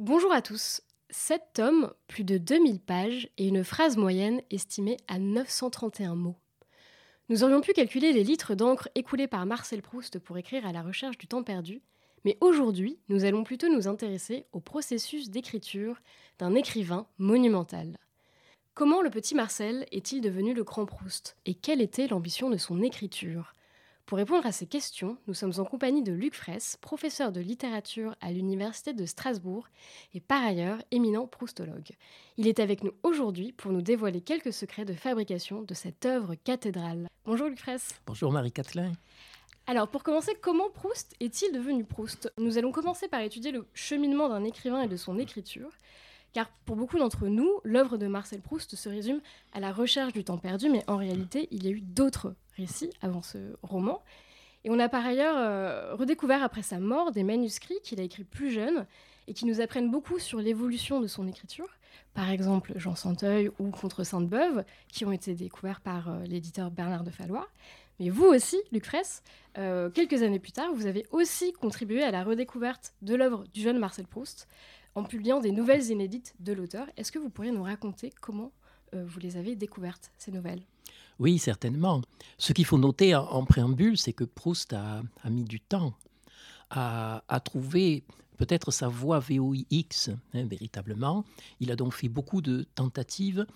Bonjour à tous. 7 tomes, plus de 2000 pages et une phrase moyenne estimée à 931 mots. Nous aurions pu calculer les litres d'encre écoulés par Marcel Proust pour écrire à la recherche du temps perdu, mais aujourd'hui, nous allons plutôt nous intéresser au processus d'écriture d'un écrivain monumental. Comment le petit Marcel est-il devenu le grand Proust Et quelle était l'ambition de son écriture? Pour répondre à ces questions, nous sommes en compagnie de Luc Fraisse, professeur de littérature à l'Université de Strasbourg et par ailleurs éminent proustologue. Il est avec nous aujourd'hui pour nous dévoiler quelques secrets de fabrication de cette œuvre cathédrale. Bonjour Luc Fraisse. Bonjour Marie-Catelin. Alors pour commencer, comment Proust est-il devenu Proust? Nous allons commencer par étudier le cheminement d'un écrivain et de son écriture. Car pour beaucoup d'entre nous, l'œuvre de Marcel Proust se résume à la recherche du temps perdu, mais en réalité, il y a eu d'autres récits avant ce roman. Et on a par ailleurs euh, redécouvert après sa mort des manuscrits qu'il a écrits plus jeune et qui nous apprennent beaucoup sur l'évolution de son écriture. Par exemple, Jean Santeuil ou Contre Sainte-Beuve, qui ont été découverts par euh, l'éditeur Bernard de Fallois. Mais vous aussi, Luc Fraisse, euh, quelques années plus tard, vous avez aussi contribué à la redécouverte de l'œuvre du jeune Marcel Proust, en publiant des nouvelles inédites de l'auteur. Est-ce que vous pourriez nous raconter comment euh, vous les avez découvertes, ces nouvelles? Oui, certainement. Ce qu'il faut noter en, préambule, c'est que Proust a, mis du temps à, trouver peut-être sa voix VOIX, hein, véritablement. Il a donc fait beaucoup de tentatives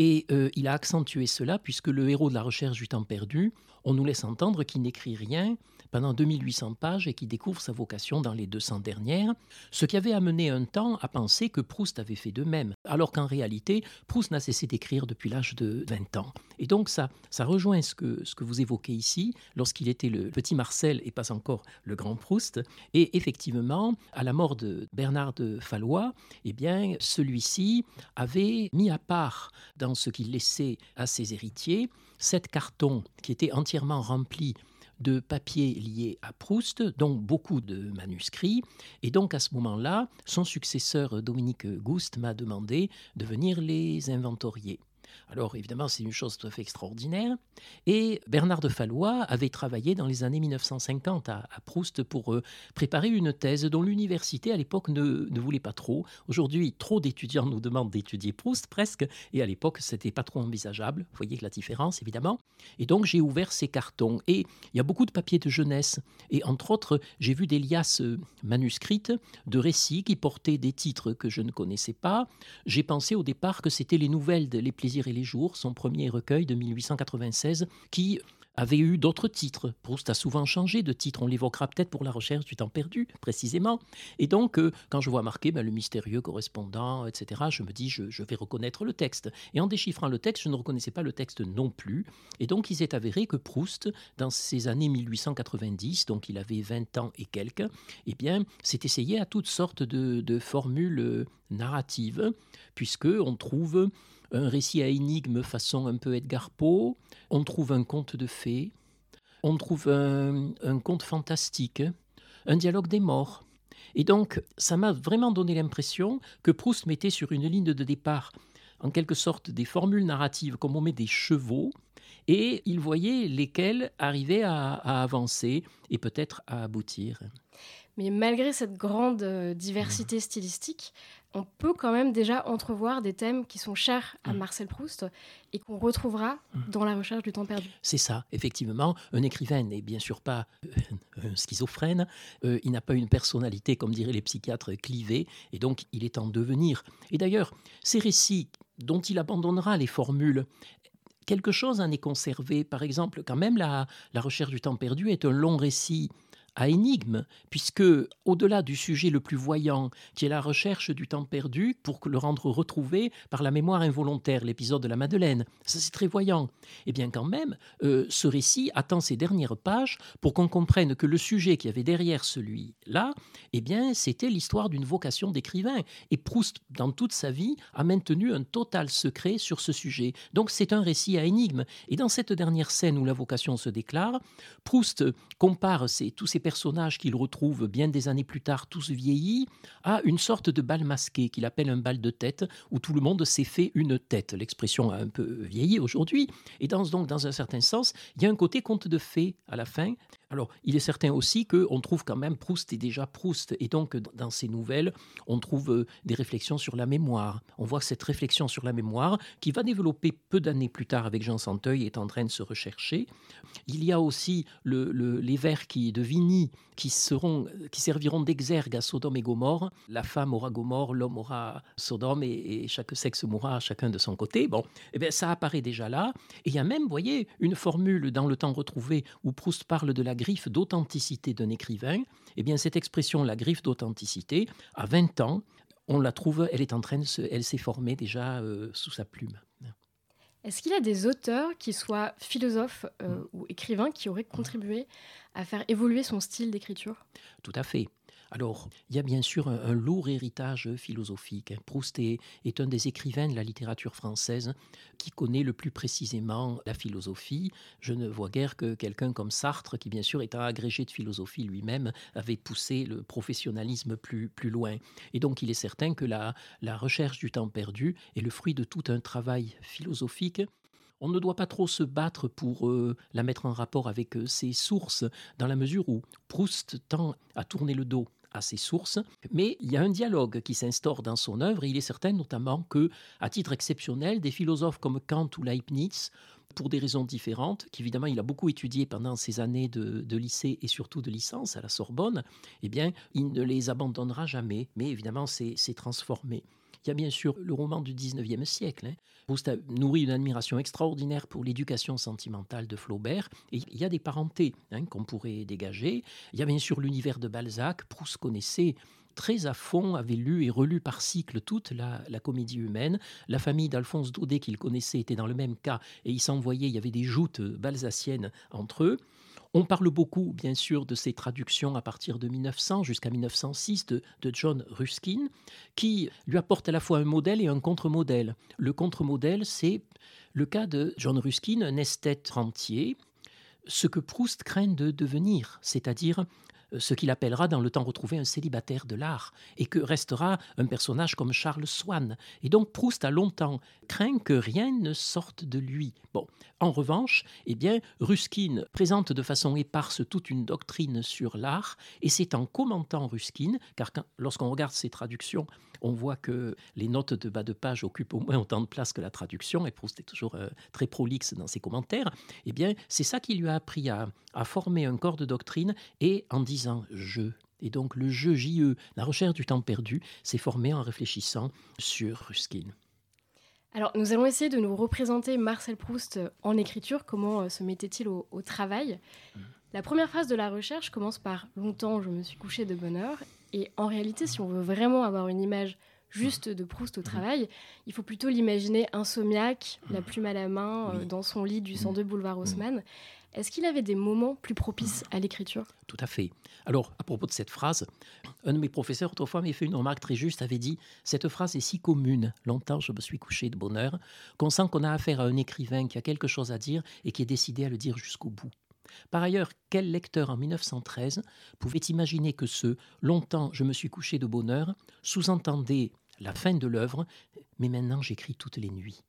et euh, il a accentué cela puisque le héros de la recherche du temps perdu, on nous laisse entendre qu'il n'écrit rien pendant 2800 pages et qui découvre sa vocation dans les 200 dernières, ce qui avait amené un temps à penser que Proust avait fait de même, alors qu'en réalité, Proust n'a cessé d'écrire depuis l'âge de 20 ans. Et donc ça, ça rejoint ce que, ce que vous évoquez ici, lorsqu'il était le petit Marcel et pas encore le grand Proust. Et effectivement, à la mort de Bernard de Fallois, eh bien, celui-ci avait mis à part dans ce qu'il laissait à ses héritiers sept cartons qui étaient entièrement remplis de papiers liés à Proust, donc beaucoup de manuscrits. Et donc à ce moment-là, son successeur Dominique Gouste m'a demandé de venir les inventorier. Alors évidemment, c'est une chose tout à fait extraordinaire. Et Bernard de Fallois avait travaillé dans les années 1950 à, Proust pour euh, préparer une thèse dont l'université à l'époque ne, ne, voulait pas trop. Aujourd'hui, trop d'étudiants nous demandent d'étudier Proust presque, et à l'époque, c'était pas trop envisageable. Vous voyez la différence, évidemment. Et donc j'ai ouvert ces cartons. Et il y a beaucoup de papiers de jeunesse. Et entre autres, j'ai vu des liasses euh, manuscrites de récits qui portaient des titres que je ne connaissais pas. J'ai pensé au départ que c'était les nouvelles, les plaisirs et les jours, son premier recueil de 1896, qui avait eu d'autres titres. Proust a souvent changé de titre, on l'évoquera peut-être pour la recherche du temps perdu, précisément. Et donc, euh, quand je vois marqué ben, le mystérieux correspondant, etc., je me dis, je, vais reconnaître le texte. Et en déchiffrant le texte, je ne reconnaissais pas le texte non plus. Et donc, il s'est avéré que Proust, dans ces années 1890, donc il avait 20 ans et quelques, eh bien, s'est essayé à toutes sortes de, de formules narratives, puisque on trouve un récit à énigme façon un peu Edgar Poe, on trouve un conte de fées, on trouve un, conte fantastique, un dialogue des morts. Et donc, ça m'a vraiment donné l'impression que Proust mettait sur une ligne de départ, en quelque sorte, des formules narratives comme on met des chevaux, et il voyait lesquels arrivaient à avancer et peut-être à aboutir. Mais malgré cette grande euh, diversité stylistique, on peut quand même déjà entrevoir des thèmes qui sont chers à mm. Marcel Proust et qu'on retrouvera mm. dans la recherche du temps perdu. C'est ça, effectivement. Un écrivain n'est bien sûr pas euh, un schizophrène. Euh, il n'a pas une personnalité, comme diraient les psychiatres, clivée. Et donc, il est en devenir. Et d'ailleurs, ces récits dont il abandonnera les formules, quelque chose en est conservé. Par exemple, quand même, la, la recherche du temps perdu est un long récit à énigme, puisque au-delà du sujet le plus voyant, qui est la recherche du temps perdu pour le rendre retrouvé par la mémoire involontaire, l'épisode de la Madeleine, ça c'est très voyant. Et eh bien quand même, euh, ce récit attend ses dernières pages pour qu'on comprenne que le sujet qui avait derrière celui-là, eh bien c'était l'histoire d'une vocation d'écrivain. Et Proust, dans toute sa vie, a maintenu un total secret sur ce sujet. Donc c'est un récit à énigme. Et dans cette dernière scène où la vocation se déclare, Proust compare tous ces personnages qu'il retrouve bien des années plus tard, tous vieillis, à une sorte de bal masqué qu'il appelle un bal de tête, où tout le monde s'est fait une tête. L'expression a un peu vieilli aujourd'hui. Et dans, donc, dans un certain sens, il y a un côté conte de fées à la fin. Alors, il est certain aussi qu'on trouve quand même Proust est déjà Proust. Et donc, dans ses nouvelles, on trouve euh, des réflexions sur la mémoire. On voit cette réflexion sur la mémoire, qui va développer peu d'années plus tard avec Jean Santeuil, est en train de se rechercher. Il y a aussi les vers qui, de Vigny qui, seront, qui serviront d'exergue à Sodome et Gomorre. La femme aura Gomorre, l'homme aura Sodome et, chaque sexe mourra chacun de son côté. Bon, eh bien, ça apparaît déjà là. Et il y a même, voyez, une formule dans le temps retrouvé où Proust parle de la griffe d'authenticité d'un écrivain, eh bien cette expression, la griffe d'authenticité, à 20 ans, on la trouve, elle est en train de se, elle s'est formée déjà euh, sous sa plume. Est-ce qu'il y a des auteurs qui soient philosophes euh, mm. ou écrivains qui auraient contribué à faire évoluer son style d'écriture? Tout à fait. Alors, il y a bien sûr un, lourd héritage philosophique. Proust est, un des écrivains de la littérature française qui connaît le plus précisément la philosophie. Je ne vois guère que quelqu'un comme Sartre, qui bien sûr est un agrégé de philosophie lui-même, avait poussé le professionnalisme plus, plus loin. Et donc, il est certain que la, la recherche du temps perdu est le fruit de tout un travail philosophique on ne doit pas trop se battre pour euh, la mettre en rapport avec euh, ses sources, dans la mesure où Proust tend à tourner le dos à ses sources, mais il y a un dialogue qui s'instaure dans son œuvre et il est certain notamment que, à titre exceptionnel, des philosophes comme Kant ou Leibniz, pour des raisons différentes, qu'évidemment il a beaucoup étudié pendant ses années de, lycée et surtout de licence à la Sorbonne, eh bien, il ne les abandonnera jamais, mais évidemment c'est transformé. Il y a bien sûr le roman du 19e siècle. Hein. Proust a nourri une admiration extraordinaire pour l'éducation sentimentale de Flaubert. Et il y a des parentés hein, qu'on pourrait dégager. Il y a bien sûr l'univers de Balzac. Proust connaissait très à fond, avait lu et relu par cycle toute la, comédie humaine. La famille d'Alphonse Daudet qu'il connaissait était dans le même cas et il s'envoyait, il y avait des joutes balsaciennes entre eux. On parle beaucoup, bien sûr, de ces traductions à partir de 1900 jusqu'à 1906 de, John Ruskin, qui lui apporte à la fois un modèle et un contre-modèle. Le contre-modèle, c'est le cas de John Ruskin, un esthète rentier, ce que Proust craint de devenir, c'est-à-dire ce qu'il appellera dans le temps retrouvé un célibataire de l'art, et que restera un personnage comme Charles Swann. Et donc Proust a longtemps craint que rien ne sorte de lui. Bon, en revanche, eh bien, Ruskin présente de façon éparse toute une doctrine sur l'art, et c'est en commentant Ruskin, car lorsqu'on regarde ses traductions, on voit que les notes de bas de page occupent au moins autant de place que la traduction, et Proust est toujours euh, très prolixe dans ses commentaires, eh bien, c'est ça qui lui a appris à, à former un corps de doctrine, et en disant « je », et donc le jeu JE, la recherche du temps perdu, s'est formé en réfléchissant sur Ruskin. Alors, nous allons essayer de nous représenter Marcel Proust en écriture. Comment euh, se mettait-il au, travail mmh. La première phase de la recherche commence par Longtemps, je me suis couché de bonne heure. Et en réalité, si on veut vraiment avoir une image juste de Proust au mmh. travail, il faut plutôt l'imaginer insomniaque, la mmh. plume à la main, euh, dans son lit du 102 boulevard Haussmann. Est-ce qu'il avait des moments plus propices à l'écriture? Tout à fait. Alors, à propos de cette phrase, un de mes professeurs autrefois m'avait fait une remarque très juste, avait dit Cette phrase est si commune, longtemps je me suis couché de bonheur, qu'on sent qu'on a affaire à un écrivain qui a quelque chose à dire et qui est décidé à le dire jusqu'au bout. Par ailleurs, quel lecteur en 1913 pouvait imaginer que ce longtemps je me suis couché de bonheur sous-entendait la fin de l'œuvre, mais maintenant j'écris toutes les nuits?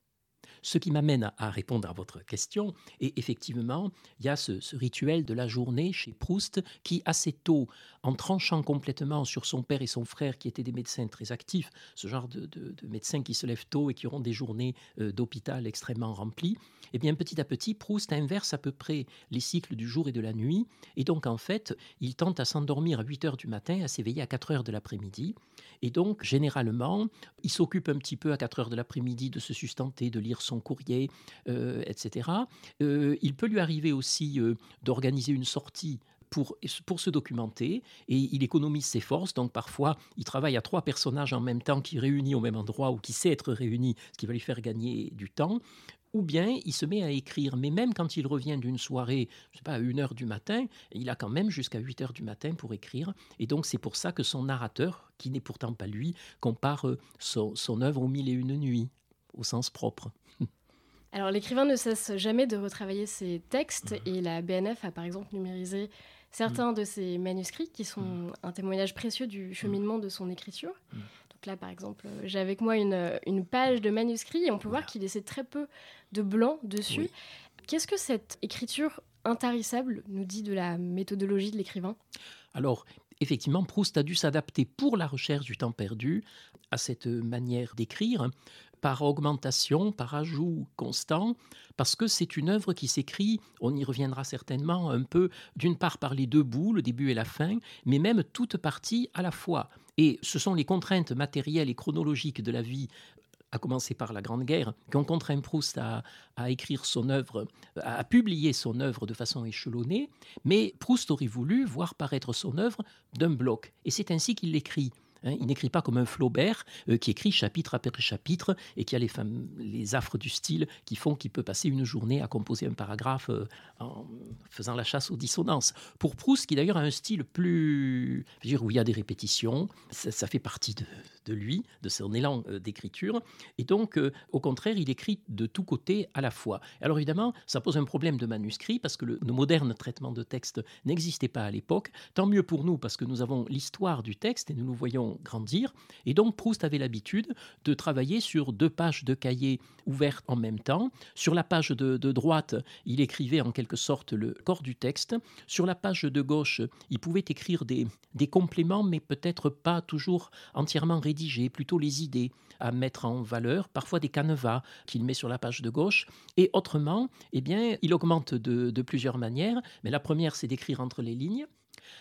Ce qui m'amène à, répondre à votre question. Et effectivement, il y a ce, rituel de la journée chez Proust qui, assez tôt, en tranchant complètement sur son père et son frère, qui étaient des médecins très actifs, ce genre de, médecins qui se lèvent tôt et qui auront des journées euh, d'hôpital extrêmement remplies, eh bien, petit à petit, Proust inverse à peu près les cycles du jour et de la nuit. Et donc, en fait, il tente à s'endormir à 8 heures du matin, à s'éveiller à 4 heures de l'après-midi. Et donc, généralement, il s'occupe un petit peu à 4 heures de l'après-midi de se sustenter, de lire son courrier, euh, etc. Euh, il peut lui arriver aussi euh, d'organiser une sortie pour, pour, se documenter et il économise ses forces. Donc parfois, il travaille à trois personnages en même temps qui réunit au même endroit ou qui sait être réunis, ce qui va lui faire gagner du temps. Ou bien il se met à écrire, mais même quand il revient d'une soirée, je sais pas, à 1 heure du matin, il a quand même jusqu'à 8 heures du matin pour écrire. Et donc c'est pour ça que son narrateur, qui n'est pourtant pas lui, compare son, son œuvre aux mille et une nuits, au sens propre. Alors l'écrivain ne cesse jamais de retravailler ses textes mmh. et la BNF a par exemple numérisé certains mmh. de ses manuscrits qui sont mmh. un témoignage précieux du cheminement de son écriture. Donc là par exemple j'ai avec moi une, une, page de manuscrit et on peut voir qu'il laissait très peu de blanc dessus. Qu'est-ce que cette écriture intarissable nous dit de la méthodologie de l'écrivain? Alors, effectivement, Proust a dû s'adapter pour la recherche du temps perdu à cette manière d'écrire par augmentation, par ajout constant, parce que c'est une œuvre qui s'écrit, on y reviendra certainement un peu, d'une part par les deux bouts, le début et la fin, mais même toute partie à la fois. Et ce sont les contraintes matérielles et chronologiques de la vie à commencer par la Grande Guerre, qui ont contraint Proust à, écrire son œuvre, à publier son œuvre de façon échelonnée, mais Proust aurait voulu voir paraître son œuvre d'un bloc, et c'est ainsi qu'il l'écrit. Hein, il n'écrit pas comme un Flaubert euh, qui écrit chapitre après chapitre et qui a les, affres du style qui font qu'il peut passer une journée à composer un paragraphe euh, en faisant la chasse aux dissonances. Pour Proust, qui d'ailleurs a un style plus. dire, où il y a des répétitions, ça, fait partie de, lui, de son élan euh, d'écriture. Et donc, au contraire, il écrit de tous côtés à la fois. Alors évidemment, ça pose un problème de manuscrit parce que le, le moderne traitement de texte n'existait pas à l'époque. Tant mieux pour nous parce que nous avons l'histoire du texte et nous nous voyons grandir. Et donc Proust avait l'habitude de travailler sur deux pages de cahier ouvertes en même temps. Sur la page de, droite, il écrivait en quelque sorte le corps du texte. Sur la page de gauche, il pouvait écrire des, des compléments, mais peut-être pas toujours entièrement rédigés, plutôt les idées à mettre en valeur, parfois des canevas qu'il met sur la page de gauche. Et autrement, eh bien, il augmente de, de plusieurs manières. Mais la première, c'est d'écrire entre les lignes.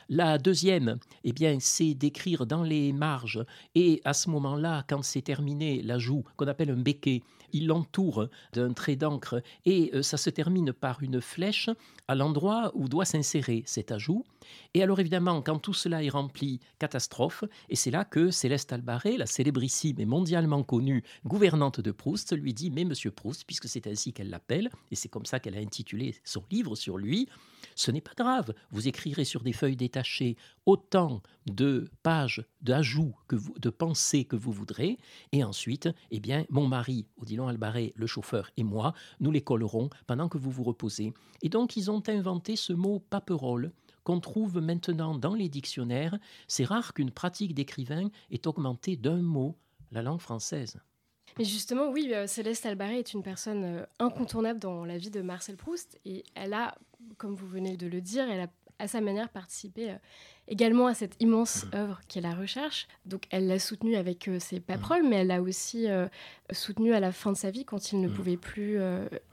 La deuxième, eh bien, c'est d'écrire dans les marges. Et à ce moment-là, quand c'est terminé, l'ajout qu'on appelle un béquet, il l'entoure d'un trait d'encre et euh, ça se termine par une flèche à l'endroit où doit s'insérer cet ajout. Et alors évidemment, quand tout cela est rempli, catastrophe, et c'est là que Céleste Albaret, la célébrissime et mondialement connue gouvernante de Proust, lui dit Mais monsieur Proust, puisque c'est ainsi qu'elle l'appelle, et c'est comme ça qu'elle a intitulé son livre sur lui, ce n'est pas grave, vous écrirez sur des feuilles détachées autant de pages d'ajouts, que de pensées que vous voudrez, et ensuite, eh bien, mon mari, Odilon Albaret, le chauffeur, et moi, nous les collerons pendant que vous vous reposez. Et donc, ils ont inventé ce mot paperole qu'on trouve maintenant dans les dictionnaires. C'est rare qu'une pratique d'écrivain ait augmenté d'un mot la langue française. Mais justement, oui, euh, Céleste Albaret est une personne euh, incontournable dans la vie de Marcel Proust et elle a, comme vous venez de le dire, elle a à sa manière participé euh, également à cette immense mmh. œuvre qu'est la recherche. Donc elle l'a soutenue avec ses paperoles, mmh. mais elle l'a aussi soutenu à la fin de sa vie quand il ne mmh. pouvait plus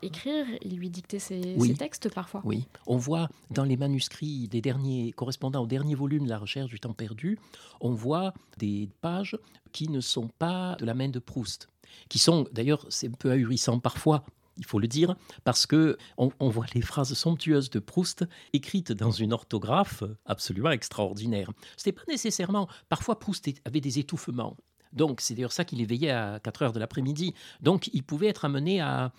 écrire. Il lui dictait ses, ses, textes parfois. Oui, on voit dans les manuscrits des derniers correspondant au dernier volume de la recherche du temps perdu, on voit des pages qui ne sont pas de la main de Proust qui sont d'ailleurs, c'est un peu ahurissant parfois, il faut le dire, parce que on, voit les phrases somptueuses de Proust écrites dans une orthographe absolument extraordinaire. Ce n'était pas nécessairement. Parfois, Proust avait des étouffements. Donc, c'est d'ailleurs ça qu'il éveillait à 4 heures de l'après-midi. Donc, il pouvait être amené à,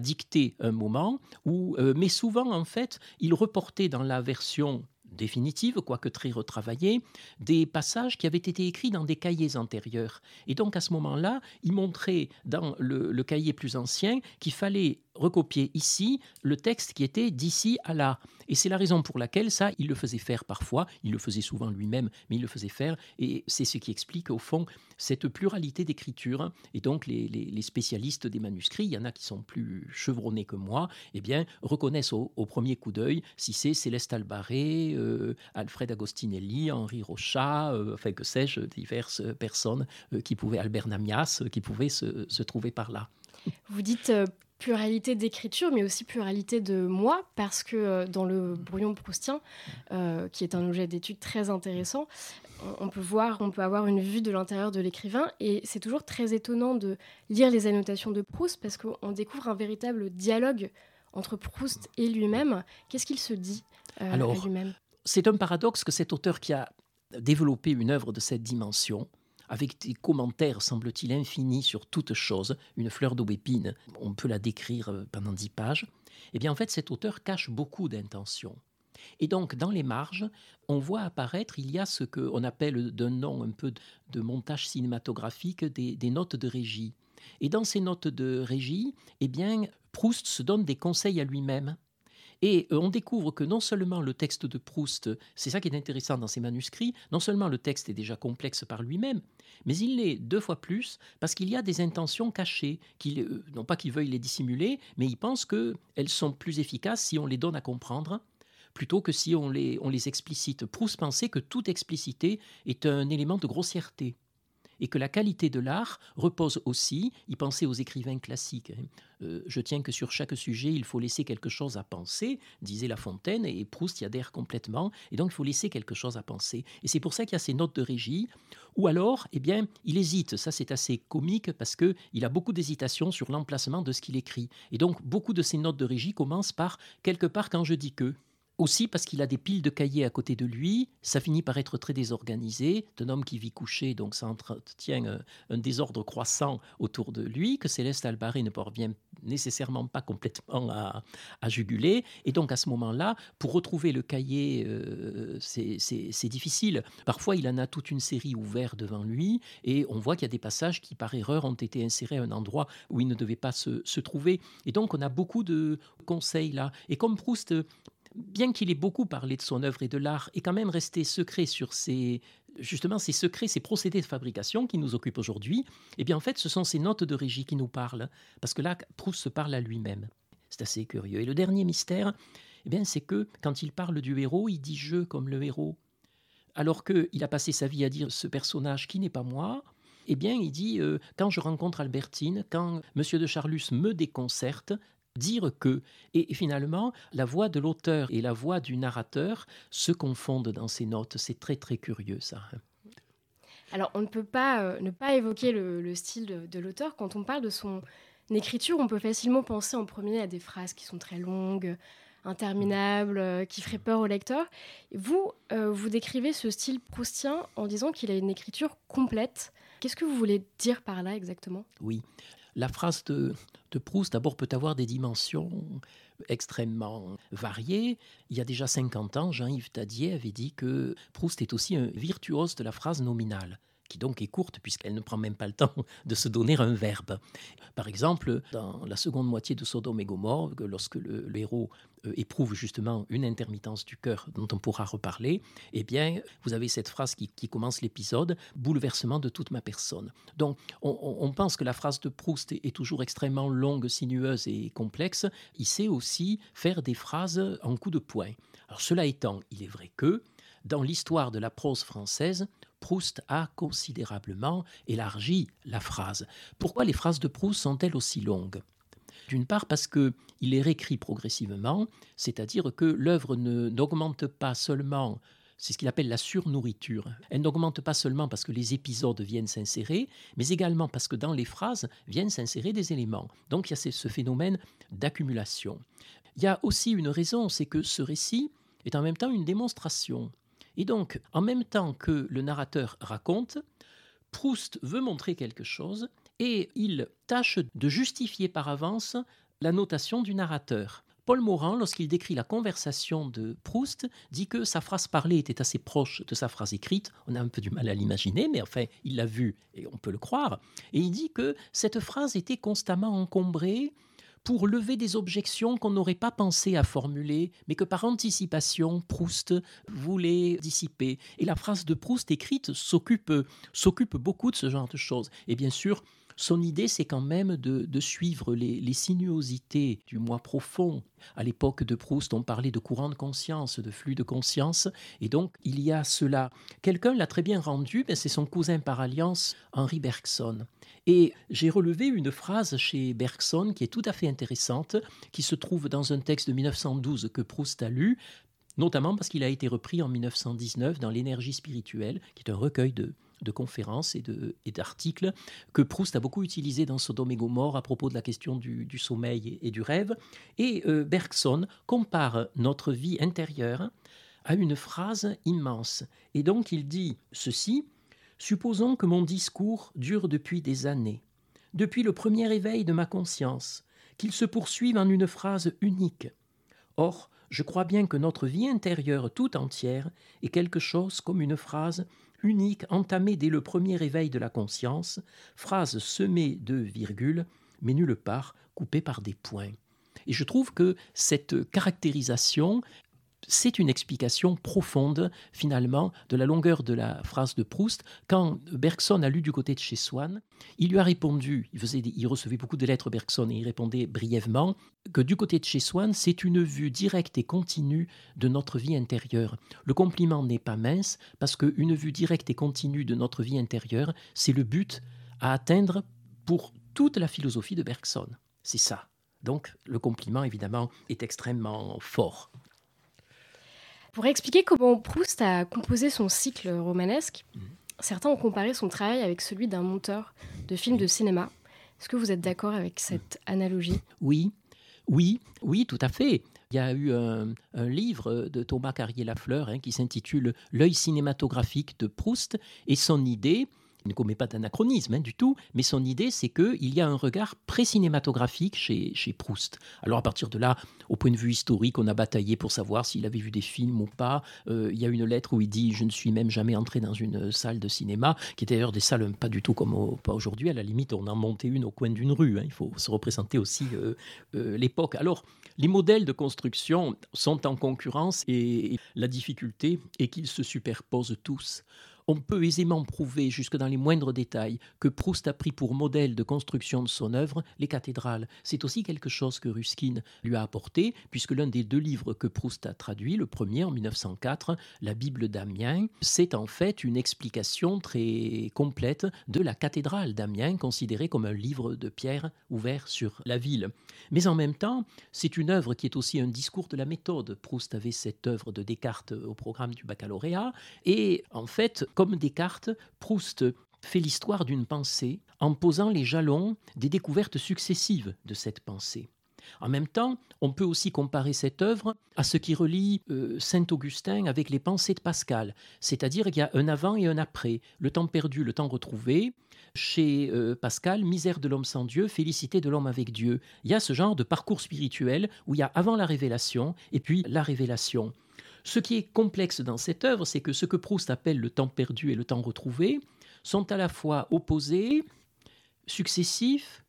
dicter un moment, où, euh, mais souvent, en fait, il reportait dans la version définitive, quoique très retravaillée, des passages qui avaient été écrits dans des cahiers antérieurs. Et donc à ce moment-là, il montrait dans le, cahier plus ancien qu'il fallait recopier ici le texte qui était d'ici à là. Et c'est la raison pour laquelle ça, il le faisait faire parfois, il le faisait souvent lui-même, mais il le faisait faire, et c'est ce qui explique au fond cette pluralité d'écriture. Et donc les, spécialistes des manuscrits, il y en a qui sont plus chevronnés que moi, eh bien reconnaissent au, premier coup d'œil si c'est Céleste Albaré, euh, Alfred Agostinelli, Henri Rochat, euh, enfin que sais-je, diverses personnes euh, qui pouvaient, Albert Namias, qui pouvaient se, se trouver par là. Vous dites pluralité d'écriture, mais aussi pluralité de moi, parce que euh, dans le brouillon proustien, euh, qui est un objet d'étude très intéressant, on peut voir, on peut avoir une vue de l'intérieur de l'écrivain, et c'est toujours très étonnant de lire les annotations de Proust, parce qu'on découvre un véritable dialogue entre Proust et lui-même. Qu'est-ce qu'il se dit euh, à lui-même? C'est un paradoxe que cet auteur qui a développé une œuvre de cette dimension, avec des commentaires, semble-t-il, infinis sur toute chose, une fleur d'aubépine, on peut la décrire euh, pendant dix pages, eh bien en fait cet auteur cache beaucoup d'intentions. Et donc, dans les marges, on voit apparaître, il y a ce qu'on appelle d'un nom un peu de montage cinématographique, des, des, notes de régie. Et dans ces notes de régie, eh bien, Proust se donne des conseils à lui-même. Et euh, on découvre que non seulement le texte de Proust, c'est ça qui est intéressant dans ces manuscrits, non seulement le texte est déjà complexe par lui-même, mais il l'est deux fois plus parce qu'il y a des intentions cachées, euh, non pas qu'il veuille les dissimuler, mais il pense qu'elles sont plus efficaces si on les donne à comprendre plutôt que si on les, on les explicite. Proust pensait que toute explicité est un élément de grossièreté et que la qualité de l'art repose aussi, il pensait aux écrivains classiques, hein. euh, je tiens que sur chaque sujet, il faut laisser quelque chose à penser, disait La Fontaine, et Proust y adhère complètement, et donc il faut laisser quelque chose à penser. Et c'est pour ça qu'il y a ces notes de régie, ou alors, eh bien, il hésite, ça c'est assez comique, parce qu'il a beaucoup d'hésitation sur l'emplacement de ce qu'il écrit. Et donc, beaucoup de ces notes de régie commencent par « quelque part quand je dis que ». Aussi parce qu'il a des piles de cahiers à côté de lui, ça finit par être très désorganisé. d'un homme qui vit couché, donc ça entretient un, un, désordre croissant autour de lui, que Céleste Albaré ne parvient nécessairement pas complètement à, juguler. Et donc à ce moment-là, pour retrouver le cahier, euh, c'est difficile. Parfois, il en a toute une série ouverte devant lui, et on voit qu'il y a des passages qui, par erreur, ont été insérés à un endroit où ils ne devaient pas se trouver. Et donc, on a beaucoup de conseils là. Et comme Proust bien qu'il ait beaucoup parlé de son œuvre et de l'art, est quand même resté secret sur ses, justement ces secrets, ces procédés de fabrication qui nous occupent aujourd'hui, eh bien en fait ce sont ces notes de régie qui nous parlent, parce que là Proust se parle à lui-même. C'est assez curieux. Et le dernier mystère, eh bien c'est que quand il parle du héros, il dit je comme le héros, alors qu'il a passé sa vie à dire ce personnage qui n'est pas moi. Eh bien, il dit euh, quand je rencontre Albertine, quand Monsieur de Charlus me déconcerte, dire que. Et finalement, la voix de l'auteur et la voix du narrateur se confondent dans ces notes. C'est très très curieux ça. Alors on ne peut pas euh, ne pas évoquer le, style de, l'auteur. Quand on parle de son écriture, on peut facilement penser en premier à des phrases qui sont très longues, interminables, euh, qui feraient peur au lecteur. Vous, euh, vous décrivez ce style proustien en disant qu'il a une écriture complète. Qu'est-ce que vous voulez dire par là exactement? Oui, la phrase de, Proust, d'abord, peut avoir des dimensions extrêmement variées. Il y a déjà 50 ans, Jean-Yves Tadier avait dit que Proust est aussi un virtuose de la phrase nominale qui donc est courte puisqu'elle ne prend même pas le temps de se donner un verbe. Par exemple, dans la seconde moitié de Sodome et Gomorre, lorsque le, héros euh, éprouve justement une intermittence du cœur dont on pourra reparler, eh bien, vous avez cette phrase qui, commence l'épisode, bouleversement de toute ma personne. Donc, on, pense que la phrase de Proust est, toujours extrêmement longue, sinueuse et complexe. Il sait aussi faire des phrases en coup de poing. Alors, cela étant, il est vrai que dans l'histoire de la prose française, Proust a considérablement élargi la phrase. Pourquoi les phrases de Proust sont-elles aussi longues? D'une part parce qu'il les réécrit progressivement, c'est-à-dire que l'œuvre n'augmente pas seulement, c'est ce qu'il appelle la surnourriture, elle n'augmente pas seulement parce que les épisodes viennent s'insérer, mais également parce que dans les phrases viennent s'insérer des éléments. Donc il y a ce phénomène d'accumulation. Il y a aussi une raison, c'est que ce récit est en même temps une démonstration. Et donc, en même temps que le narrateur raconte, Proust veut montrer quelque chose et il tâche de justifier par avance la notation du narrateur. Paul Morand, lorsqu'il décrit la conversation de Proust, dit que sa phrase parlée était assez proche de sa phrase écrite. On a un peu du mal à l'imaginer, mais enfin, il l'a vu et on peut le croire. Et il dit que cette phrase était constamment encombrée pour lever des objections qu'on n'aurait pas pensé à formuler, mais que par anticipation, Proust voulait dissiper. Et la phrase de Proust écrite s'occupe, beaucoup de ce genre de choses. Et bien sûr, son idée, c'est quand même de, suivre les, sinuosités du moi profond. À l'époque de Proust, on parlait de courant de conscience, de flux de conscience, et donc il y a cela. Quelqu'un l'a très bien rendu, ben, c'est son cousin par alliance, Henri Bergson. Et j'ai relevé une phrase chez Bergson qui est tout à fait intéressante, qui se trouve dans un texte de 1912 que Proust a lu, notamment parce qu'il a été repris en 1919 dans L'énergie spirituelle, qui est un recueil de, conférences et d'articles que Proust a beaucoup utilisé dans Sodome et Gomorre à propos de la question du, sommeil et, du rêve. Et euh, Bergson compare notre vie intérieure à une phrase immense. Et donc il dit ceci Supposons que mon discours dure depuis des années, depuis le premier éveil de ma conscience, qu'il se poursuive en une phrase unique. Or, je crois bien que notre vie intérieure tout entière est quelque chose comme une phrase unique entamée dès le premier éveil de la conscience, phrase semée de virgules, mais nulle part coupée par des points. Et je trouve que cette caractérisation c'est une explication profonde, finalement, de la longueur de la phrase de Proust. Quand Bergson a lu du côté de chez Swann, il lui a répondu, il, recevait beaucoup de lettres Bergson et il répondait brièvement que du côté de chez Swann, c'est une vue directe et continue de notre vie intérieure. Le compliment n'est pas mince parce qu'une vue directe et continue de notre vie intérieure, c'est le but à atteindre pour toute la philosophie de Bergson. C'est ça. Donc le compliment, évidemment, est extrêmement fort. Pour expliquer comment Proust a composé son cycle romanesque, mhm. certains ont comparé son travail avec celui d'un monteur de films de cinéma. Est-ce que vous êtes d'accord avec cette analogie? Oui, oui, oui, tout à fait. Il y a eu un, livre de Thomas Carrier-Lafleur hein, qui s'intitule L'œil cinématographique de Proust et son idée, ne commet pas d'anachronisme hein, du tout, mais son idée, c'est qu'il y a un regard pré-cinématographique chez, Proust. Alors à partir de là, au point de vue historique, on a bataillé pour savoir s'il avait vu des films ou pas. Euh, il y a une lettre où il dit Je ne suis même jamais entré dans une salle de cinéma, qui était d'ailleurs des salles pas du tout comme aujourd'hui. À la limite, on en montait une au coin d'une rue. Hein. Il faut se représenter aussi euh, euh, l'époque. Alors, les modèles de construction sont en concurrence et la difficulté est qu'ils se superposent tous on peut aisément prouver, jusque dans les moindres détails, que Proust a pris pour modèle de construction de son œuvre les cathédrales. C'est aussi quelque chose que Ruskin lui a apporté, puisque l'un des deux livres que Proust a traduit, le premier en 1904, La Bible d'Amiens, c'est en fait une explication très complète de la cathédrale d'Amiens, considérée comme un livre de pierre ouvert sur la ville. Mais en même temps, c'est une œuvre qui est aussi un discours de la méthode. Proust avait cette œuvre de Descartes au programme du baccalauréat, et en fait, comme Descartes, Proust fait l'histoire d'une pensée en posant les jalons des découvertes successives de cette pensée. En même temps, on peut aussi comparer cette œuvre à ce qui relie euh, Saint Augustin avec les pensées de Pascal, c'est-à-dire qu'il y a un avant et un après, le temps perdu, le temps retrouvé. Chez euh, Pascal, misère de l'homme sans Dieu, félicité de l'homme avec Dieu. Il y a ce genre de parcours spirituel où il y a avant la révélation et puis la révélation. Ce qui est complexe dans cette œuvre, c'est que ce que Proust appelle le temps perdu et le temps retrouvé sont à la fois opposés, successifs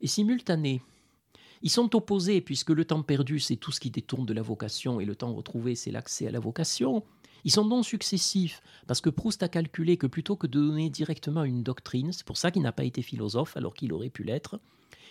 et simultanés. Ils sont opposés puisque le temps perdu, c'est tout ce qui détourne de la vocation et le temps retrouvé, c'est l'accès à la vocation. Ils sont donc successifs parce que Proust a calculé que plutôt que de donner directement une doctrine, c'est pour ça qu'il n'a pas été philosophe alors qu'il aurait pu l'être,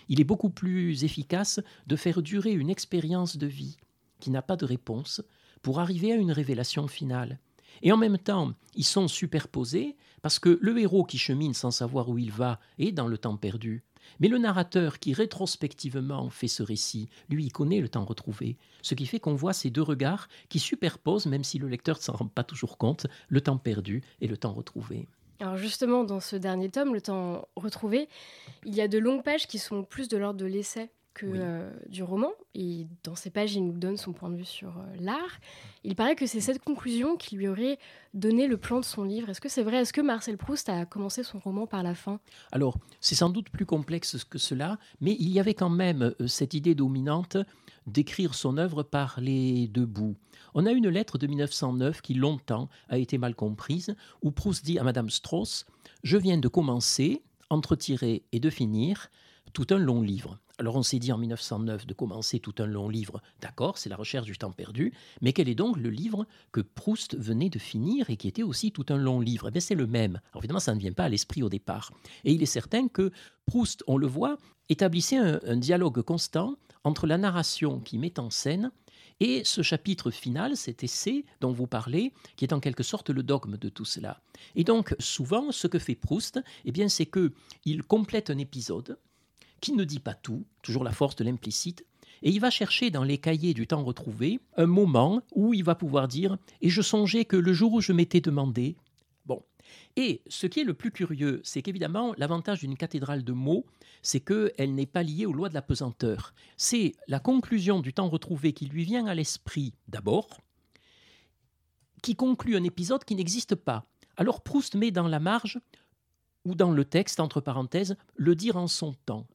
il est beaucoup plus efficace de faire durer une expérience de vie qui n'a pas de réponse pour arriver à une révélation finale. Et en même temps, ils sont superposés parce que le héros qui chemine sans savoir où il va est dans le temps perdu. Mais le narrateur qui rétrospectivement fait ce récit, lui, connaît le temps retrouvé. Ce qui fait qu'on voit ces deux regards qui superposent, même si le lecteur ne s'en rend pas toujours compte, le temps perdu et le temps retrouvé. Alors justement, dans ce dernier tome, le temps retrouvé, il y a de longues pages qui sont plus de l'ordre de l'essai que euh, du roman. Et dans ces pages, il nous donne son point de vue sur euh, l'art. Il paraît que c'est cette conclusion qui lui aurait donné le plan de son livre. Est-ce que c'est vrai? Est-ce que Marcel Proust a commencé son roman par la fin? Alors, c'est sans doute plus complexe que cela, mais il y avait quand même euh, cette idée dominante d'écrire son œuvre par les deux bouts. On a une lettre de 1909 qui longtemps a été mal comprise, où Proust dit à Madame Strauss Je viens de commencer, entre tirer et de finir, tout un long livre. Alors on s'est dit en 1909 de commencer tout un long livre, d'accord, c'est la recherche du temps perdu, mais quel est donc le livre que Proust venait de finir et qui était aussi tout un long livre? Eh bien c'est le même. Alors évidemment ça ne vient pas à l'esprit au départ. Et il est certain que Proust, on le voit, établissait un, dialogue constant entre la narration qui met en scène et ce chapitre final, cet essai dont vous parlez, qui est en quelque sorte le dogme de tout cela. Et donc, souvent, ce que fait Proust, eh bien, c'est que il complète un épisode, qui ne dit pas tout, toujours la force de l'implicite, et il va chercher dans les cahiers du temps retrouvé un moment où il va pouvoir dire Et je songeais que le jour où je m'étais demandé. Bon. Et ce qui est le plus curieux, c'est qu'évidemment, l'avantage d'une cathédrale de mots, c'est qu'elle n'est pas liée aux lois de la pesanteur. C'est la conclusion du temps retrouvé qui lui vient à l'esprit d'abord, qui conclut un épisode qui n'existe pas. Alors Proust met dans la marge, ou dans le texte, entre parenthèses, le dire en son temps.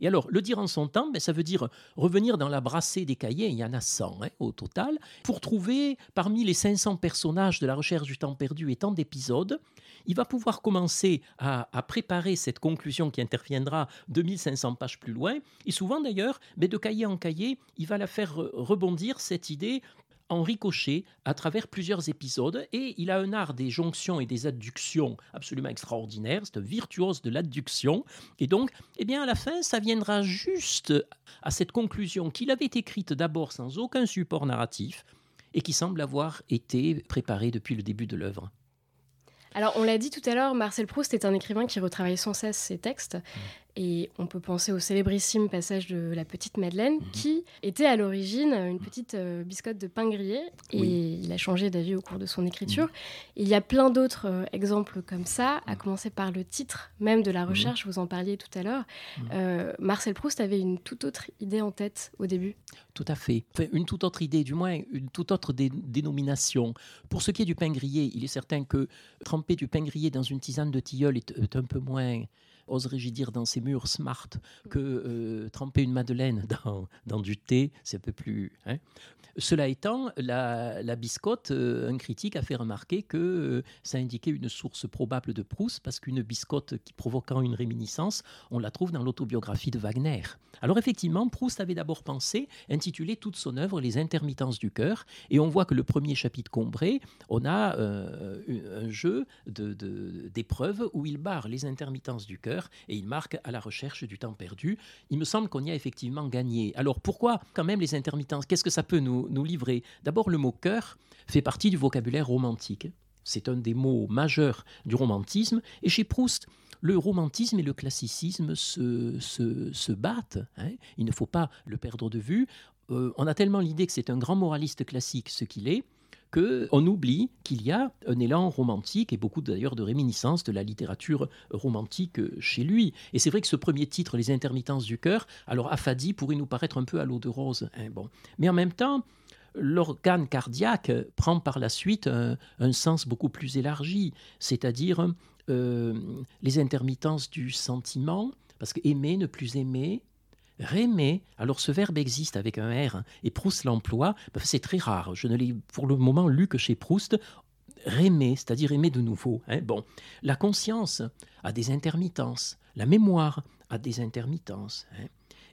Et alors, le dire en son temps, ben, ça veut dire revenir dans la brassée des cahiers, il y en a 100 hein, au total, pour trouver parmi les 500 personnages de la recherche du temps perdu et tant d'épisodes, il va pouvoir commencer à, préparer cette conclusion qui interviendra 2500 pages plus loin. Et souvent d'ailleurs, mais de cahier en cahier, il va la faire rebondir, cette idée, en ricochet à travers plusieurs épisodes et il a un art des jonctions et des adductions absolument extraordinaire, c'est un virtuose de l'adduction et donc eh bien à la fin ça viendra juste à cette conclusion qu'il avait écrite d'abord sans aucun support narratif et qui semble avoir été préparée depuis le début de l'œuvre. Alors, on l'a dit tout à l'heure, Marcel Proust est un écrivain qui retravaille sans cesse ses textes. Et on peut penser au célébrissime passage de La Petite Madeleine, mmh. qui était à l'origine une petite euh, biscotte de pain grillé. Et il a changé d'avis au cours de son écriture. Mmh. Il y a plein d'autres euh, exemples comme ça, à commencer par le titre même de la recherche, vous en parliez tout à l'heure. Euh, Marcel Proust avait une toute autre idée en tête au début. Tout à fait. une toute autre idée, du moins une toute autre dénomination. Pour ce qui est du pain grillé, il est certain que tremper du pain grillé dans une tisane de tilleul est, un peu moins oserais-je dire, dans ces murs smart que euh, tremper une madeleine dans, dans du thé, c'est un peu plus. Hein. Cela étant, la, biscotte, euh, un critique a fait remarquer que euh, ça indiquait une source probable de Proust, parce qu'une biscotte qui provoquant une réminiscence, on la trouve dans l'autobiographie de Wagner. Alors effectivement, Proust avait d'abord pensé intituler toute son œuvre Les intermittences du cœur, et on voit que le premier chapitre combré, on a un jeu d'épreuves de, où il barre les intermittences du cœur et il marque à la recherche du temps perdu. Il me semble qu'on y a effectivement gagné. Alors pourquoi quand même les intermittences? Qu'est-ce que ça peut nous, nous livrer? D'abord, le mot cœur fait partie du vocabulaire romantique. C'est un des mots majeurs du romantisme. Et chez Proust, le romantisme et le classicisme se, se, battent. Hein. Il ne faut pas le perdre de vue. Euh, on a tellement l'idée que c'est un grand moraliste classique, ce qu'il est, qu'on oublie qu'il y a un élan romantique et beaucoup d'ailleurs de réminiscences de la littérature romantique chez lui. Et c'est vrai que ce premier titre, Les intermittences du cœur, alors affadi pourrait nous paraître un peu à l'eau de rose. Hein, bon. Mais en même temps, l'organe cardiaque prend par la suite un, sens beaucoup plus élargi, c'est-à-dire euh, les intermittences du sentiment, parce que aimer, ne plus aimer, Rémer, alors ce verbe existe avec un R hein, et Proust l'emploie, bah, c'est très rare. Je ne l'ai pour le moment lu que chez Proust. Rémer, c'est-à-dire aimer de nouveau. Hein. Bon, la conscience a des intermittences, la mémoire a des intermittences. Hein.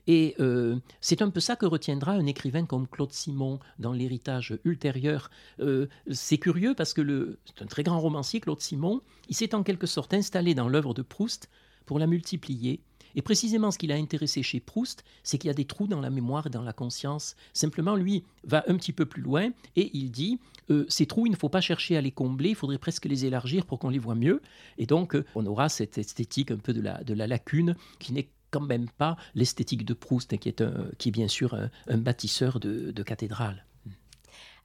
Et euh, c'est un peu ça que retiendra un écrivain comme Claude Simon dans l'héritage ultérieur. Euh, c'est curieux parce que c'est un très grand romancier, Claude Simon. Il s'est en quelque sorte installé dans l'œuvre de Proust pour la multiplier et précisément, ce qui l'a intéressé chez Proust, c'est qu'il y a des trous dans la mémoire et dans la conscience. Simplement, lui va un petit peu plus loin et il dit euh, ces trous, il ne faut pas chercher à les combler, il faudrait presque les élargir pour qu'on les voit mieux. Et donc, euh, on aura cette esthétique un peu de la, de la lacune qui n'est quand même pas l'esthétique de Proust, qui, est, qui est bien sûr un, bâtisseur de, de cathédrales.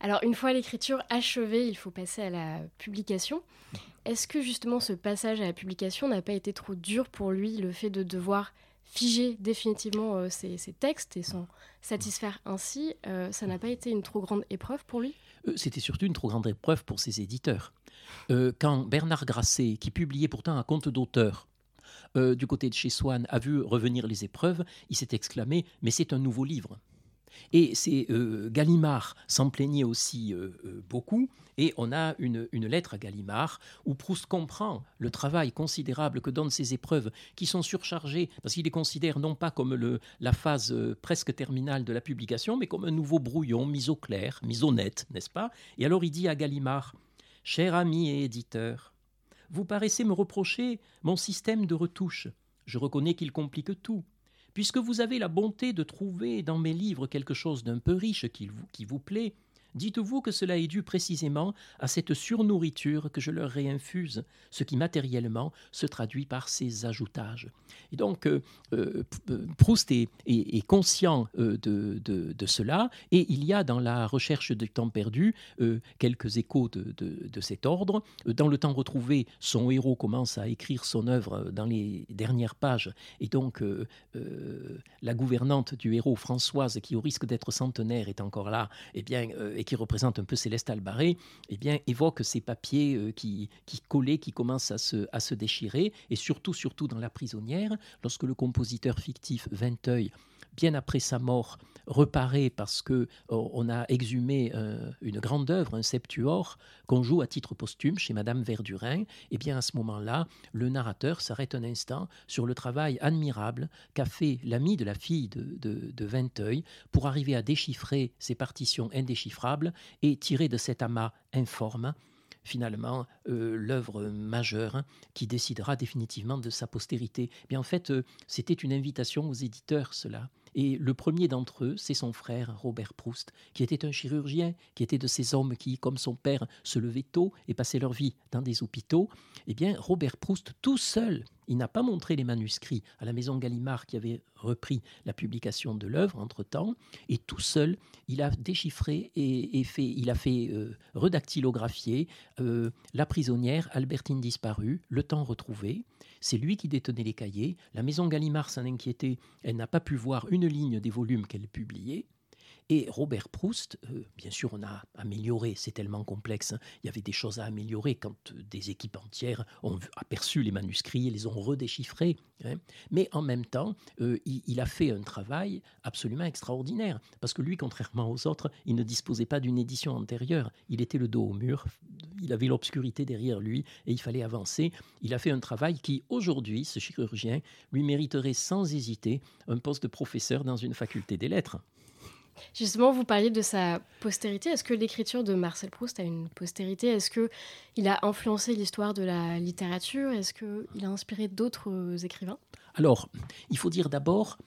Alors, une fois l'écriture achevée, il faut passer à la publication. Est-ce que justement ce passage à la publication n'a pas été trop dur pour lui, le fait de devoir figer définitivement euh, ses, textes et s'en satisfaire ainsi euh, Ça n'a pas été une trop grande épreuve pour lui? Euh, C'était surtout une trop grande épreuve pour ses éditeurs. quand Bernard Grasset, qui publiait pourtant un conte d'auteur, du côté de chez Swann, a vu revenir les épreuves, il s'est exclamé Mais c'est un nouveau livre. Et c'est euh, Gallimard s'en plaignait aussi euh, euh, beaucoup. Et on a une, lettre à Gallimard où Proust comprend le travail considérable que donnent ces épreuves qui sont surchargées, parce qu'il les considère non pas comme la phase presque terminale de la publication, mais comme un nouveau brouillon mis au clair, mis au net, n'est-ce pas? Et alors il dit à Gallimard Cher ami et éditeur, vous paraissez me reprocher mon système de retouche. Je reconnais qu'il complique tout. Puisque vous avez la bonté de trouver dans mes livres quelque chose d'un peu riche qui vous, plaît, Dites-vous que cela est dû précisément à cette surnourriture que je leur réinfuse, ce qui matériellement se traduit par ces ajoutages. Et donc, euh, euh, Proust est, conscient euh, de, cela, et il y a dans la recherche du temps perdu quelques échos de, cet ordre. Dans le temps retrouvé, son héros commence à écrire son œuvre dans les dernières pages, et donc la gouvernante du héros, Françoise, qui au risque d'être centenaire est encore là, eh bien, qui représente un peu Céleste Albaré, eh bien, évoque ces papiers euh, qui, qui collaient, qui commencent à se, à se déchirer, et surtout, surtout dans La prisonnière, lorsque le compositeur fictif Vinteuil bien après sa mort, reparaît parce que oh, on a exhumé euh, une grande œuvre, un septuor, qu'on joue à titre posthume chez Madame Verdurin, et eh bien à ce moment-là, le narrateur s'arrête un instant sur le travail admirable qu'a fait l'ami de la fille de, de, Vinteuil pour arriver à déchiffrer ces partitions indéchiffrables et tirer de cet amas informe finalement euh, l'œuvre majeure qui décidera définitivement de sa postérité. Mais en fait, euh, c'était une invitation aux éditeurs, cela. Et le premier d'entre eux, c'est son frère Robert Proust, qui était un chirurgien, qui était de ces hommes qui, comme son père, se levaient tôt et passaient leur vie dans des hôpitaux. Eh bien, Robert Proust, tout seul, il n'a pas montré les manuscrits à la maison Gallimard qui avait repris la publication de l'œuvre entre-temps, et tout seul, il a déchiffré et, fait, il a fait euh, redactylographier euh, La prisonnière, Albertine disparue, Le temps retrouvé. C'est lui qui détenait les cahiers. La maison Gallimard s'en inquiétait, elle n'a pas pu voir une ligne des volumes qu'elle publiait. Et Robert Proust, euh, bien sûr, on a amélioré, c'est tellement complexe, hein. il y avait des choses à améliorer quand euh, des équipes entières ont aperçu les manuscrits et les ont redéchiffrés. Hein. Mais en même temps, euh, il, a fait un travail absolument extraordinaire, parce que lui, contrairement aux autres, il ne disposait pas d'une édition antérieure, il était le dos au mur, il avait l'obscurité derrière lui et il fallait avancer. Il a fait un travail qui, aujourd'hui, ce chirurgien, lui mériterait sans hésiter un poste de professeur dans une faculté des lettres. Justement, vous parliez de sa postérité. Est-ce que l'écriture de Marcel Proust a une postérité? Est-ce qu'il a influencé l'histoire de la littérature? Est-ce qu'il a inspiré d'autres écrivains? Alors, il faut dire d'abord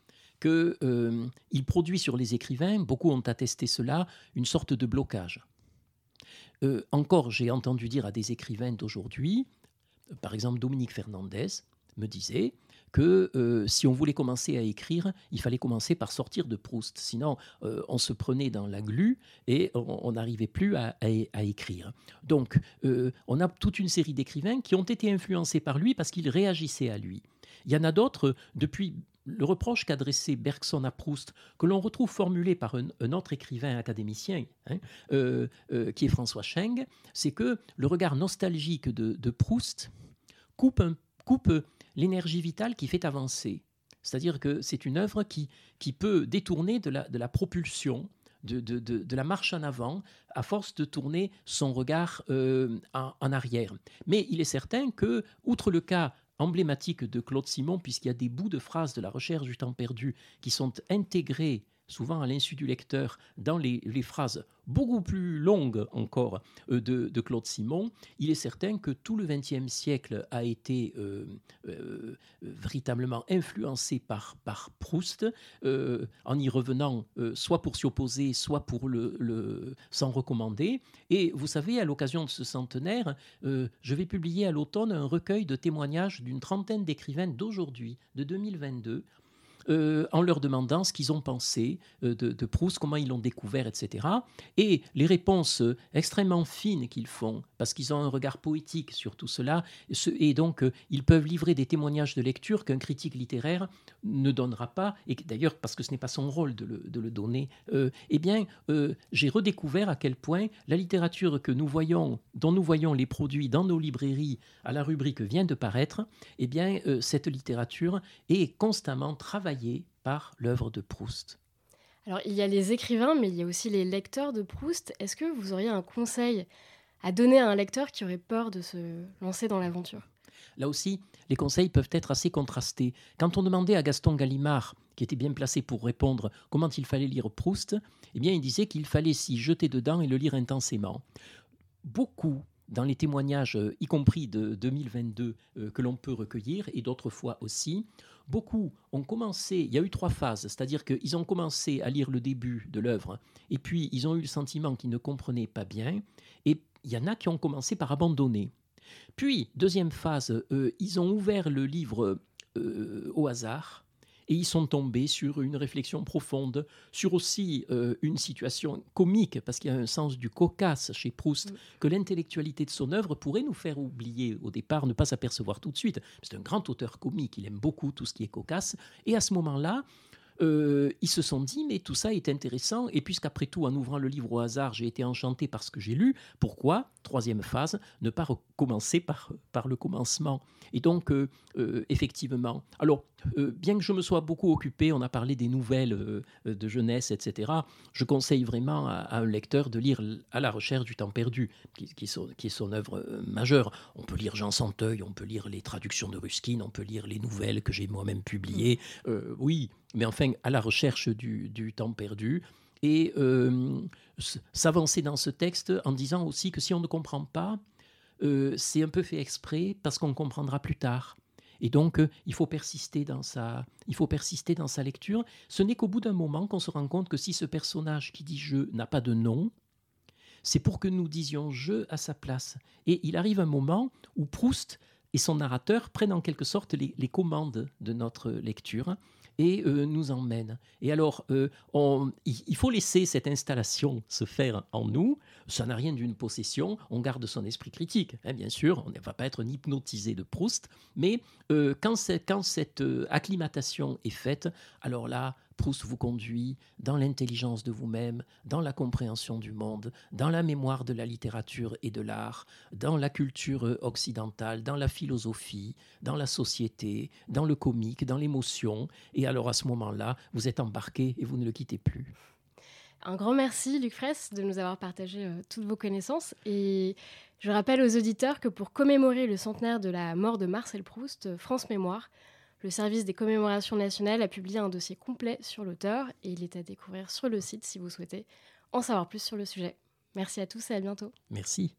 qu'il euh, produit sur les écrivains, beaucoup ont attesté cela, une sorte de blocage. Euh, encore, j'ai entendu dire à des écrivains d'aujourd'hui, par exemple Dominique Fernandez me disait, que euh, si on voulait commencer à écrire, il fallait commencer par sortir de Proust. Sinon, euh, on se prenait dans la glu et on n'arrivait plus à, écrire. Donc, euh, on a toute une série d'écrivains qui ont été influencés par lui parce qu'ils réagissaient à lui. Il y en a d'autres, depuis le reproche qu'adressait Bergson à Proust, que l'on retrouve formulé par un, autre écrivain académicien, hein, qui est François Scheng, c'est que le regard nostalgique de, Proust coupe l'énergie vitale qui fait avancer. C'est-à-dire que c'est une œuvre qui, qui peut détourner de la, de la propulsion, de, de, de, la marche en avant, à force de tourner son regard euh, en, en, arrière. Mais il est certain que, outre le cas emblématique de Claude Simon, puisqu'il y a des bouts de phrases de la recherche du temps perdu qui sont intégrés souvent à l'insu du lecteur, dans les, phrases beaucoup plus longues encore euh, de, Claude Simon, il est certain que tout le XXe siècle a été euh, euh, véritablement influencé par, Proust, en y revenant soit pour s'y opposer, soit pour le, le s'en recommander. Et vous savez, à l'occasion de ce centenaire, je vais publier à l'automne un recueil de témoignages d'une trentaine d'écrivains d'aujourd'hui, de 2022, euh, en leur demandant ce qu'ils ont pensé euh, de, Proust, comment ils l'ont découvert, etc. Et les réponses euh, extrêmement fines qu'ils font, parce qu'ils ont un regard poétique sur tout cela, et donc ils peuvent livrer des témoignages de lecture qu'un critique littéraire ne donnera pas, et d'ailleurs parce que ce n'est pas son rôle de le, donner, eh bien, j'ai redécouvert à quel point la littérature que nous voyons, dont nous voyons les produits dans nos librairies à la rubrique vient de paraître, eh bien, cette littérature est constamment travaillée par l'œuvre de Proust. Alors, il y a les écrivains, mais il y a aussi les lecteurs de Proust. Est-ce que vous auriez un conseil à donner à un lecteur qui aurait peur de se lancer dans l'aventure? Là aussi, les conseils peuvent être assez contrastés. Quand on demandait à Gaston Gallimard, qui était bien placé pour répondre comment il fallait lire Proust, eh bien, il disait qu'il fallait s'y jeter dedans et le lire intensément. Beaucoup dans les témoignages, y compris de 2022, euh, que l'on peut recueillir, et d'autres fois aussi, beaucoup ont commencé, il y a eu trois phases, c'est-à-dire qu'ils ont commencé à lire le début de l'œuvre, et puis ils ont eu le sentiment qu'ils ne comprenaient pas bien, et il y en a qui ont commencé par abandonner. Puis, deuxième phase, euh, ils ont ouvert le livre au hasard, et ils sont tombés sur une réflexion profonde, sur aussi euh, une situation comique, parce qu'il y a un sens du cocasse chez Proust, que l'intellectualité de son œuvre pourrait nous faire oublier au départ, ne pas s'apercevoir tout de suite. C'est un grand auteur comique, il aime beaucoup tout ce qui est cocasse, et à ce moment-là, euh, ils se sont dit, mais tout ça est intéressant, et puisqu'après tout, en ouvrant le livre au hasard, j'ai été enchanté par ce que j'ai lu, pourquoi, troisième phase, ne pas recommencer par, par le commencement. Et donc, euh, euh, effectivement, alors, bien que je me sois beaucoup occupé, on a parlé des nouvelles de jeunesse, etc., je conseille vraiment à, un lecteur de lire À la recherche du temps perdu, qui, qui, qui est son œuvre majeure. On peut lire Jean Santeuil, on peut lire les traductions de Ruskin, on peut lire les nouvelles que j'ai moi-même publiées. oui, mais enfin à la recherche du, temps perdu. Et euh, s'avancer dans ce texte en disant aussi que si on ne comprend pas, euh, c'est un peu fait exprès parce qu'on comprendra plus tard. Et donc, euh, il, faut persister dans sa, il faut persister dans sa lecture. Ce n'est qu'au bout d'un moment qu'on se rend compte que si ce personnage qui dit je n'a pas de nom, c'est pour que nous disions je à sa place. Et il arrive un moment où Proust et son narrateur prennent en quelque sorte les commandes de notre lecture et euh, nous emmène. Et alors, euh, il faut laisser cette installation se faire en nous. Ça n'a rien d'une possession. On garde son esprit critique, hein, bien sûr. On ne va pas être hypnotisé de Proust. Mais euh, quand, quand cette acclimatation est faite, alors là, Proust vous conduit dans l'intelligence de vous-même, dans la compréhension du monde, dans la mémoire de la littérature et de l'art, dans la culture occidentale, dans la philosophie, dans la société, dans le comique, dans l'émotion. Et alors à ce moment-là, vous êtes embarqué et vous ne le quittez plus. Un grand merci, Luc Fraisse, de nous avoir partagé euh, toutes vos connaissances. Et je rappelle aux auditeurs que pour commémorer le centenaire de la mort de Marcel Proust, France Mémoire le service des commémorations nationales a publié un dossier complet sur l'auteur et il est à découvrir sur le site si vous souhaitez en savoir plus sur le sujet. Merci à tous et à bientôt. Merci.